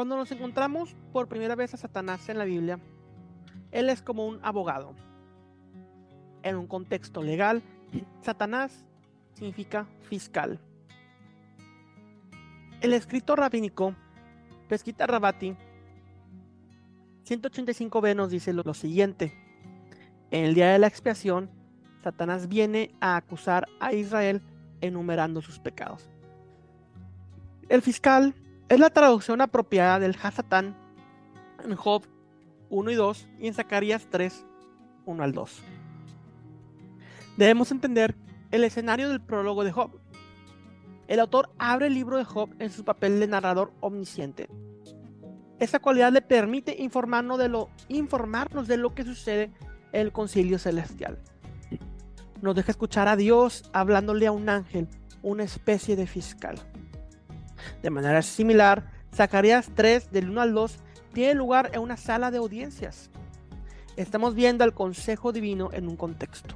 Cuando nos encontramos por primera vez a Satanás en la Biblia, él es como un abogado. En un contexto legal, Satanás significa fiscal. El escrito rabínico, Pesquita Rabati, 185b nos dice lo, lo siguiente. En el día de la expiación, Satanás viene a acusar a Israel enumerando sus pecados. El fiscal es la traducción apropiada del Hasatán en Job 1 y 2 y en Zacarías 3, 1 al 2. Debemos entender el escenario del prólogo de Job. El autor abre el libro de Job en su papel de narrador omnisciente. Esa cualidad le permite informarnos de lo, informarnos de lo que sucede en el concilio celestial. Nos deja escuchar a Dios hablándole a un ángel, una especie de fiscal. De manera similar, Zacarías 3, del 1 al 2, tiene lugar en una sala de audiencias. Estamos viendo al consejo divino en un contexto.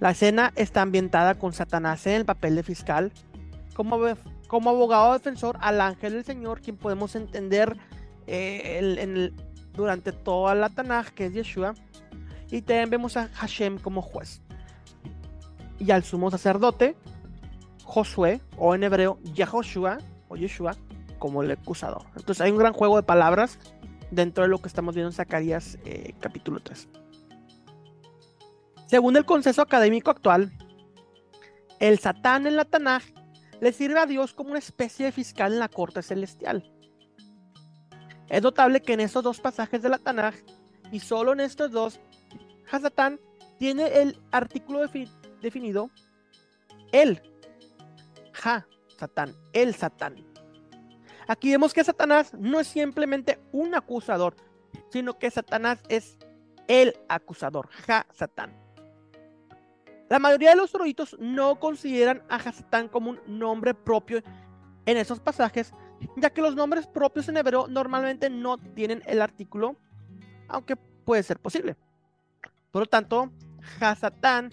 La escena está ambientada con Satanás en el papel de fiscal, como, como abogado defensor al ángel del Señor, quien podemos entender eh, durante toda la Tanaj, que es Yeshua, y también vemos a Hashem como juez. Y al sumo sacerdote, Josué, o en hebreo, Yahoshua, o Yeshua, como el acusador. Entonces hay un gran juego de palabras dentro de lo que estamos viendo en Zacarías eh, capítulo 3. Según el consenso académico actual, el Satán en la Tanaj le sirve a Dios como una especie de fiscal en la corte celestial. Es notable que en estos dos pasajes de la Tanaj, y solo en estos dos, Hasatán tiene el artículo definido el Ja, Satán, el Satán. Aquí vemos que Satanás no es simplemente un acusador, sino que Satanás es el acusador, Ja, Satán. La mayoría de los eruditos no consideran a Hasatán como un nombre propio en esos pasajes, ya que los nombres propios en hebreo normalmente no tienen el artículo, aunque puede ser posible. Por lo tanto, Hasatán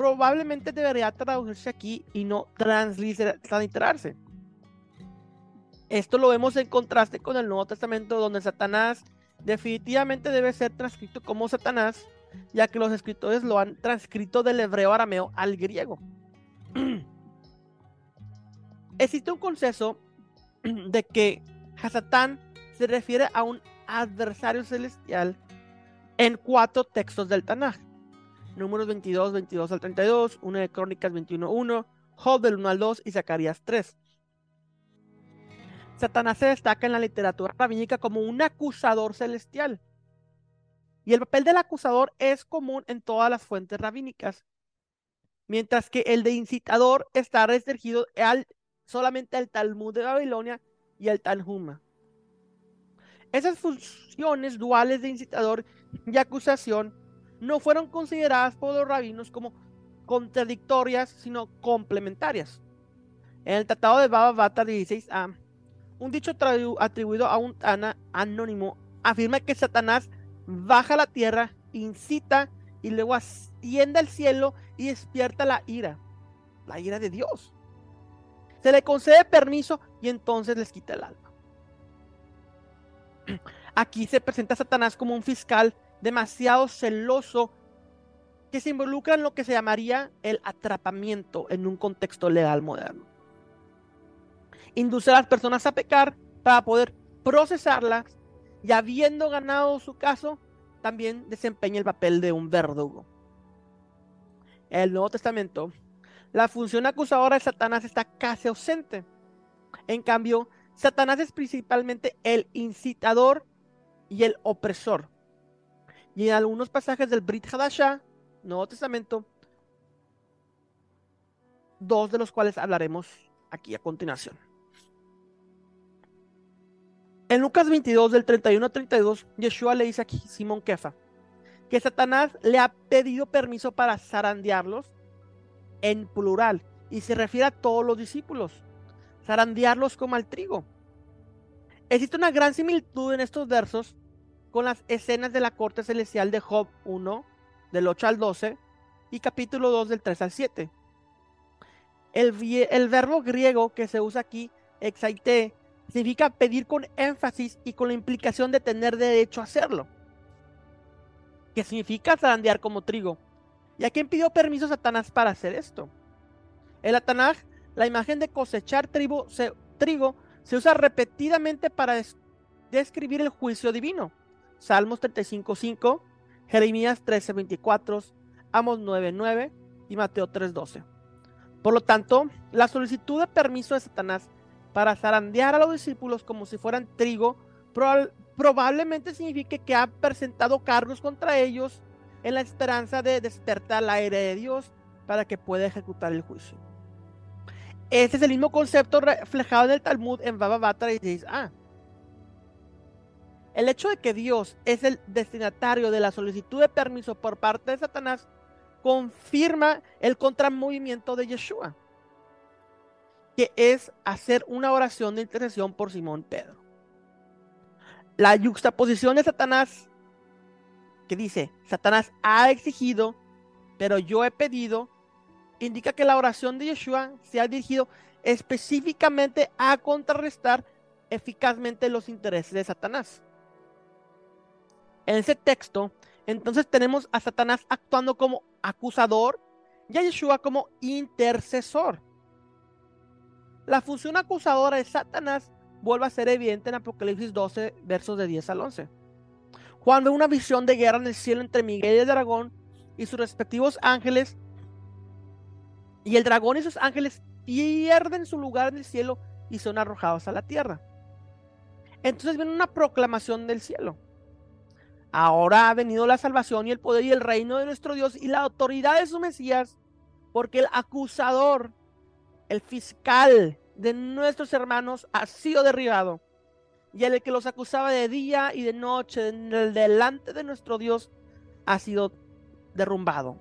probablemente debería traducirse aquí y no transliterarse. Esto lo vemos en contraste con el Nuevo Testamento, donde Satanás definitivamente debe ser transcrito como Satanás, ya que los escritores lo han transcrito del hebreo arameo al griego. Existe un consenso de que Hasatán se refiere a un adversario celestial en cuatro textos del Tanaj. Números 22, 22 al 32, una de Crónicas 21, 1, Job del 1 al 2 y Zacarías 3. Satanás se destaca en la literatura rabínica como un acusador celestial. Y el papel del acusador es común en todas las fuentes rabínicas. Mientras que el de incitador está restringido al, solamente al Talmud de Babilonia y al Tanhuma. Esas funciones duales de incitador y acusación no fueron consideradas por los rabinos como contradictorias, sino complementarias. En el Tratado de Baba Bata 16a, un dicho atribuido a un anónimo afirma que Satanás baja a la tierra, incita y luego asciende al cielo y despierta la ira, la ira de Dios. Se le concede permiso y entonces les quita el alma. Aquí se presenta a Satanás como un fiscal demasiado celoso que se involucra en lo que se llamaría el atrapamiento en un contexto legal moderno. Induce a las personas a pecar para poder procesarlas y habiendo ganado su caso, también desempeña el papel de un verdugo. En el Nuevo Testamento, la función acusadora de Satanás está casi ausente. En cambio, Satanás es principalmente el incitador y el opresor. Y en algunos pasajes del Brit Hadashah, Nuevo Testamento, dos de los cuales hablaremos aquí a continuación. En Lucas 22, del 31 al 32, Yeshua le dice a Simón Kefa que Satanás le ha pedido permiso para zarandearlos en plural y se refiere a todos los discípulos, zarandearlos como al trigo. Existe una gran similitud en estos versos con las escenas de la corte celestial de Job 1, del 8 al 12, y capítulo 2, del 3 al 7. El, el verbo griego que se usa aquí, exaite, significa pedir con énfasis y con la implicación de tener derecho a hacerlo. ¿Qué significa zarandear como trigo? ¿Y a quién pidió permiso Satanás para hacer esto? En la Tanaj, la imagen de cosechar trigo se, trigo se usa repetidamente para describir el juicio divino. Salmos 35.5, Jeremías 13.24, Amos 9.9 y Mateo 3.12. Por lo tanto, la solicitud de permiso de Satanás para zarandear a los discípulos como si fueran trigo probablemente signifique que ha presentado cargos contra ellos en la esperanza de despertar el aire de Dios para que pueda ejecutar el juicio. Este es el mismo concepto reflejado en el Talmud en Baba Batra 16a. El hecho de que Dios es el destinatario de la solicitud de permiso por parte de Satanás confirma el contramovimiento de Yeshua, que es hacer una oración de intercesión por Simón Pedro. La yuxtaposición de Satanás, que dice, Satanás ha exigido, pero yo he pedido, indica que la oración de Yeshua se ha dirigido específicamente a contrarrestar eficazmente los intereses de Satanás. En ese texto, entonces tenemos a Satanás actuando como acusador y a Yeshua como intercesor. La función acusadora de Satanás vuelve a ser evidente en Apocalipsis 12, versos de 10 al 11. Juan ve una visión de guerra en el cielo entre Miguel y el dragón y sus respectivos ángeles. Y el dragón y sus ángeles pierden su lugar en el cielo y son arrojados a la tierra. Entonces viene una proclamación del cielo. Ahora ha venido la salvación y el poder y el reino de nuestro Dios y la autoridad de su Mesías, porque el acusador, el fiscal de nuestros hermanos ha sido derribado. Y el que los acusaba de día y de noche delante de nuestro Dios ha sido derrumbado.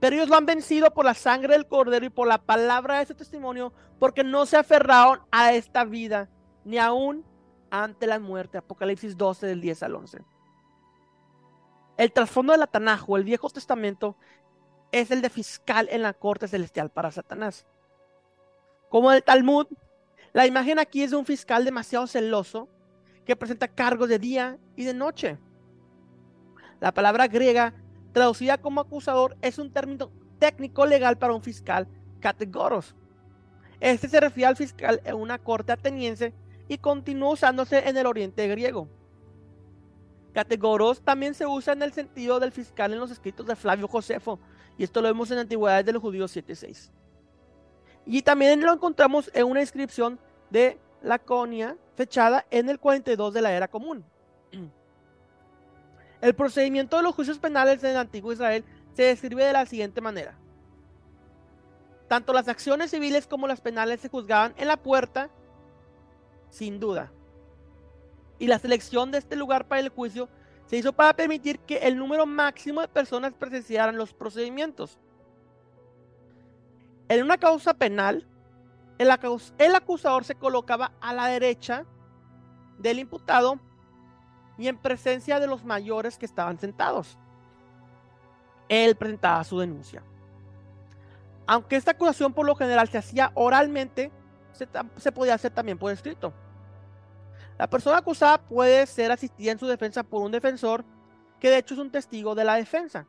Pero ellos lo han vencido por la sangre del cordero y por la palabra de su testimonio, porque no se aferraron a esta vida, ni aún ante la muerte. Apocalipsis 12 del 10 al 11. El trasfondo de la Tanaj el Viejo Testamento es el de fiscal en la corte celestial para Satanás. Como el Talmud, la imagen aquí es de un fiscal demasiado celoso que presenta cargos de día y de noche. La palabra griega traducida como acusador es un término técnico legal para un fiscal categoros. Este se refiere al fiscal en una corte ateniense y continúa usándose en el oriente griego. Categoros también se usa en el sentido del fiscal en los escritos de Flavio Josefo, y esto lo vemos en Antigüedades de los Judíos 7.6. Y también lo encontramos en una inscripción de Laconia, fechada en el 42 de la era común. El procedimiento de los juicios penales en el antiguo Israel se describe de la siguiente manera. Tanto las acciones civiles como las penales se juzgaban en la puerta sin duda. Y la selección de este lugar para el juicio se hizo para permitir que el número máximo de personas presenciaran los procedimientos. En una causa penal, el, acusador se colocaba a la derecha del imputado y en presencia de los mayores que estaban sentados. Él presentaba su denuncia. Aunque esta acusación por lo general se hacía oralmente, se, podía hacer también por escrito. La persona acusada puede ser asistida en su defensa por un defensor que de hecho es un testigo de la defensa.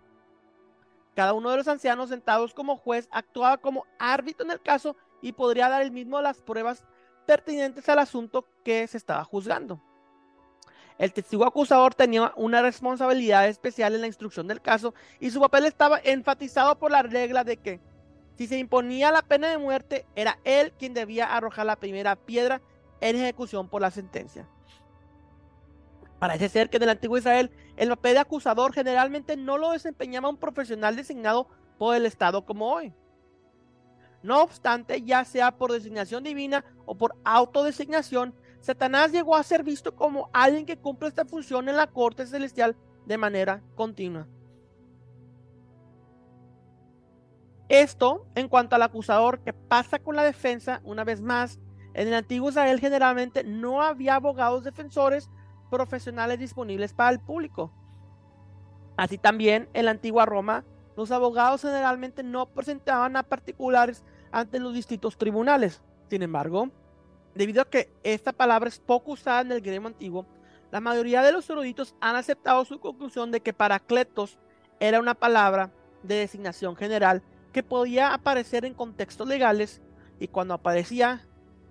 Cada uno de los ancianos sentados como juez actuaba como árbitro en el caso y podría dar el mismo las pruebas pertinentes al asunto que se estaba juzgando. El testigo acusador tenía una responsabilidad especial en la instrucción del caso y su papel estaba enfatizado por la regla de que si se imponía la pena de muerte, era él quien debía arrojar la primera piedra en ejecución por la sentencia. Parece ser que en el antiguo Israel el papel de acusador generalmente no lo desempeñaba un profesional designado por el Estado como hoy. No obstante, ya sea por designación divina o por autodesignación, Satanás llegó a ser visto como alguien que cumple esta función en la corte celestial de manera continua. Esto en cuanto al acusador que pasa con la defensa, una vez más, en el antiguo Israel generalmente no había abogados defensores profesionales disponibles para el público. Así también en la antigua Roma, los abogados generalmente no presentaban a particulares ante los distintos tribunales. Sin embargo, Debido a que esta palabra es poco usada en el griego antiguo, la mayoría de los eruditos han aceptado su conclusión de que paracletos era una palabra de designación general que podía aparecer en contextos legales y cuando aparecía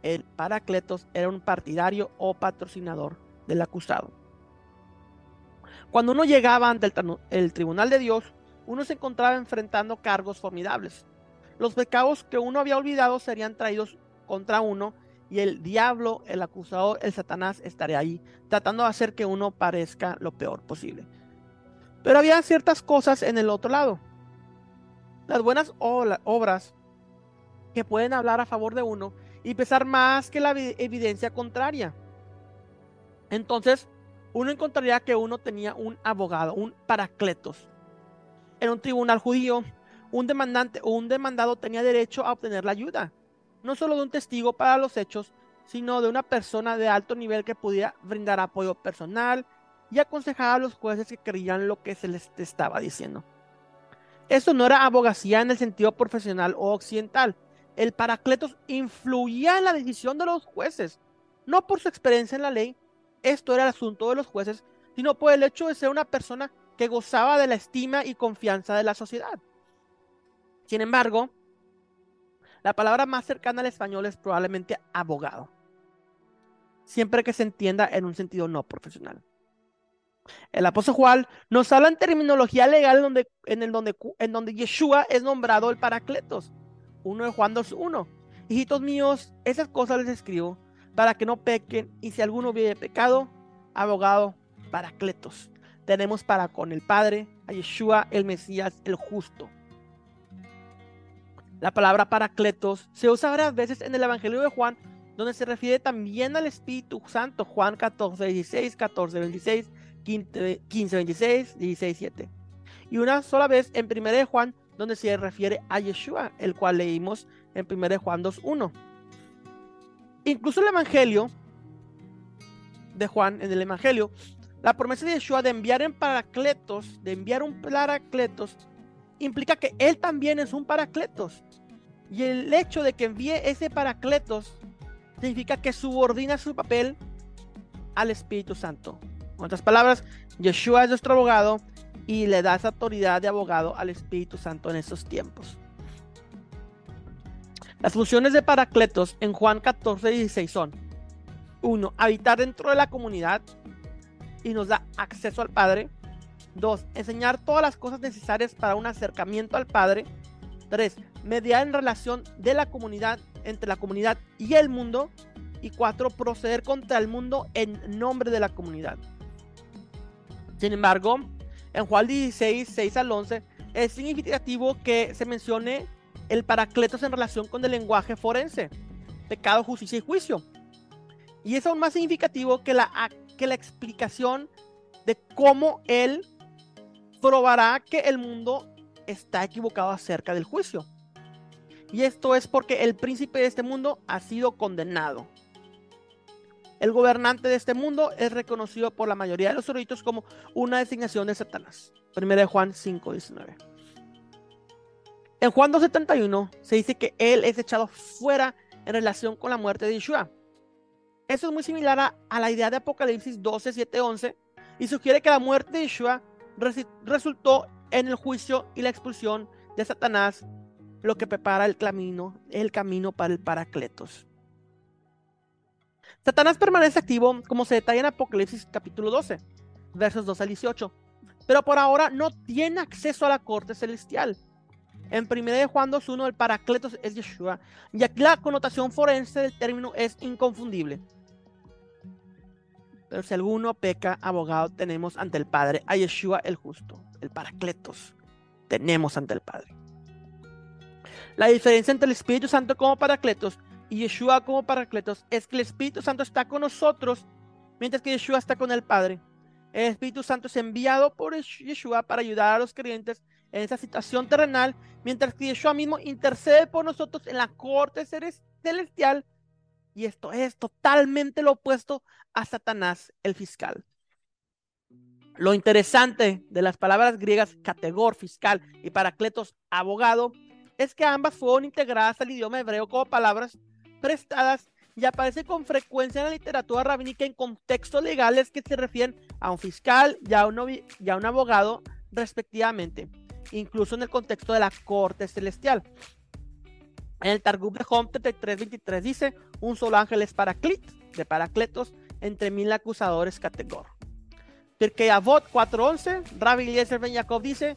el paracletos era un partidario o patrocinador del acusado. Cuando uno llegaba ante el, tribunal de Dios, uno se encontraba enfrentando cargos formidables. Los pecados que uno había olvidado serían traídos contra uno y el diablo, el acusador, el Satanás estaría ahí, tratando de hacer que uno parezca lo peor posible. Pero había ciertas cosas en el otro lado. Las buenas obras que pueden hablar a favor de uno y pesar más que la evidencia contraria. Entonces, uno encontraría que uno tenía un abogado, un paracletos. En un tribunal judío, un demandante o un demandado tenía derecho a obtener la ayuda, no solo de un testigo para los hechos, sino de una persona de alto nivel que pudiera brindar apoyo personal y aconsejar a los jueces que creían lo que se les estaba diciendo. Esto no era abogacía en el sentido profesional o occidental. El paracletos influía en la decisión de los jueces, no por su experiencia en la ley, esto era el asunto de los jueces, sino por el hecho de ser una persona que gozaba de la estima y confianza de la sociedad. Sin embargo, la palabra más cercana al español es probablemente abogado, siempre que se entienda en un sentido no profesional. El apóstol Juan nos habla en terminología legal en donde, en el donde, en donde Yeshua es nombrado el Paracletos. Uno de Juan 2.1. Hijitos míos, esas cosas les escribo para que no pequen y si alguno hubiere pecado, abogado Paracletos. Tenemos para con el Padre a Yeshua el Mesías el justo. La palabra paracletos se usa varias veces en el Evangelio de Juan, donde se refiere también al Espíritu Santo. Juan 14, 16, 14, 26, 15, 26, 16, 7. Y una sola vez en 1 Juan, donde se refiere a Yeshua, el cual leímos en 1 Juan 2, 1. Incluso el Evangelio de Juan, en el Evangelio, la promesa de Yeshua de enviar en paracletos, de enviar un paracletos, implica que él también es un paracletos. Y el hecho de que envíe ese paracletos significa que subordina su papel al Espíritu Santo. En otras palabras, Yeshua es nuestro abogado y le da esa autoridad de abogado al Espíritu Santo en esos tiempos. Las funciones de Paracletos en Juan 14, 16 son 1. Habitar dentro de la comunidad y nos da acceso al Padre. 2. Enseñar todas las cosas necesarias para un acercamiento al Padre. 3 mediar en relación de la comunidad, entre la comunidad y el mundo. Y cuatro, proceder contra el mundo en nombre de la comunidad. Sin embargo, en Juan 16, 6 al 11, es significativo que se mencione el paracletos en relación con el lenguaje forense, pecado, justicia y juicio. Y es aún más significativo que la, que la explicación de cómo él probará que el mundo está equivocado acerca del juicio. Y esto es porque el príncipe de este mundo ha sido condenado. El gobernante de este mundo es reconocido por la mayoría de los eruditos como una designación de Satanás. Primera de Juan 5:19. En Juan 2.71 se dice que él es echado fuera en relación con la muerte de Yeshua. Eso es muy similar a, la idea de Apocalipsis 12, 7, 11 y sugiere que la muerte de Yeshua resultó en el juicio y la expulsión de Satanás lo que prepara el camino, el camino para el Paracletos. Satanás permanece activo, como se detalla en Apocalipsis capítulo 12, versos 2 al 18, pero por ahora no tiene acceso a la corte celestial. En 1 Juan 2.1 el Paracletos es Yeshua, y aquí la connotación forense del término es inconfundible. Pero si alguno peca, abogado tenemos ante el Padre, a Yeshua el justo, el Paracletos, tenemos ante el Padre. La diferencia entre el Espíritu Santo como Paracletos y Yeshua como Paracletos es que el Espíritu Santo está con nosotros, mientras que Yeshua está con el Padre. El Espíritu Santo es enviado por Yeshua para ayudar a los creyentes en esa situación terrenal, mientras que Yeshua mismo intercede por nosotros en la corte celestial. Y esto es totalmente lo opuesto a Satanás, el fiscal. Lo interesante de las palabras griegas categor, fiscal y paracletos, abogado, es que ambas fueron integradas al idioma hebreo como palabras prestadas y aparece con frecuencia en la literatura rabínica en contextos legales que se refieren a un fiscal y a un, y a un abogado respectivamente, incluso en el contexto de la corte celestial. En el Targum de Hom 33-23 dice, un solo ángel es paraclit, de paracletos, entre mil acusadores categor. Porque Avot 4.11, Rabbi Eliezer Ben Jacob dice,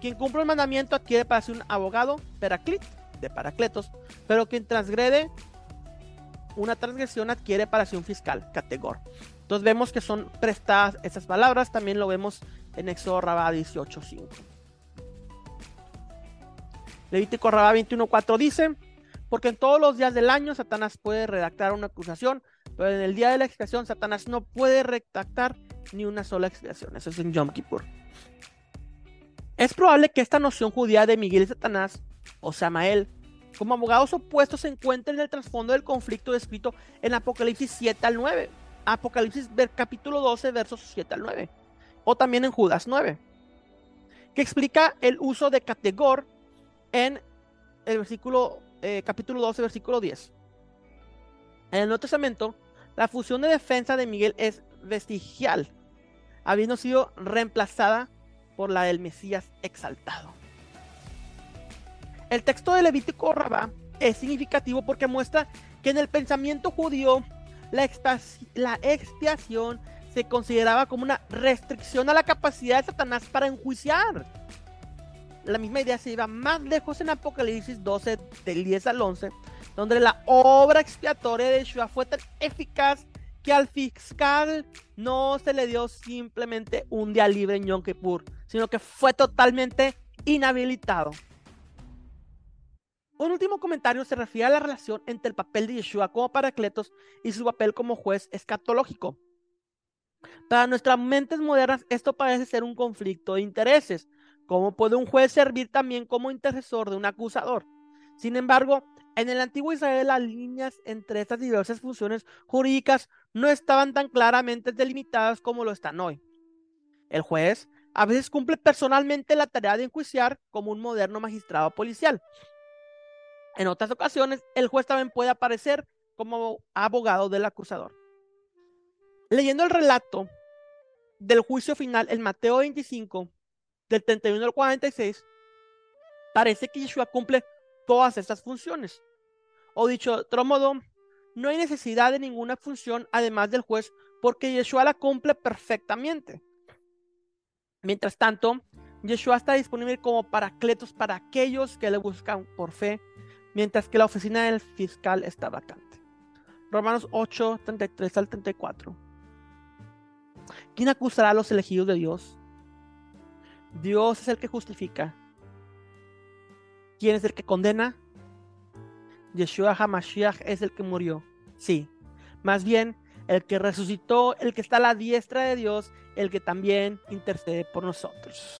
quien cumple el mandamiento adquiere para ser un abogado, paraclit, de paracletos, pero quien transgrede una transgresión adquiere para ser un fiscal, categor. Entonces vemos que son prestadas esas palabras, también lo vemos en Éxodo Rabá 18.5. Levítico Rabá 21.4 dice, porque en todos los días del año Satanás puede redactar una acusación, pero en el día de la expiación Satanás no puede redactar ni una sola expiación. Eso es en Yom Kippur. Es probable que esta noción judía de Miguel y Satanás, o Samael, como abogados opuestos se encuentren en el trasfondo del conflicto descrito en Apocalipsis 7 al 9. Apocalipsis capítulo 12, versos 7 al 9. O también en Judas 9. Que explica el uso de categor en el versículo, eh, capítulo 12, versículo 10. En el Nuevo Testamento, la función de defensa de Miguel es vestigial, habiendo sido reemplazada por la del Mesías exaltado. El texto de Levítico Rabá es significativo porque muestra que en el pensamiento judío la, la expiación se consideraba como una restricción a la capacidad de Satanás para enjuiciar la misma idea se iba más lejos en Apocalipsis 12, del 10 al 11, donde la obra expiatoria de Yeshua fue tan eficaz que al fiscal no se le dio simplemente un día libre en Yom Kippur, sino que fue totalmente inhabilitado. Un último comentario se refiere a la relación entre el papel de Yeshua como paracletos y su papel como juez escatológico. Para nuestras mentes modernas esto parece ser un conflicto de intereses, ¿Cómo puede un juez servir también como intercesor de un acusador? Sin embargo, en el antiguo Israel las líneas entre estas diversas funciones jurídicas no estaban tan claramente delimitadas como lo están hoy. El juez a veces cumple personalmente la tarea de enjuiciar como un moderno magistrado policial. En otras ocasiones, el juez también puede aparecer como abogado del acusador. Leyendo el relato del juicio final en Mateo 25, del 31 al 46, parece que Yeshua cumple todas estas funciones. O dicho de otro modo, no hay necesidad de ninguna función además del juez porque Yeshua la cumple perfectamente. Mientras tanto, Yeshua está disponible como paracletos para aquellos que le buscan por fe, mientras que la oficina del fiscal está vacante. Romanos 8, 33 al 34. ¿Quién acusará a los elegidos de Dios? Dios es el que justifica. ¿Quién es el que condena? Yeshua HaMashiach es el que murió. Sí. Más bien, el que resucitó, el que está a la diestra de Dios, el que también intercede por nosotros.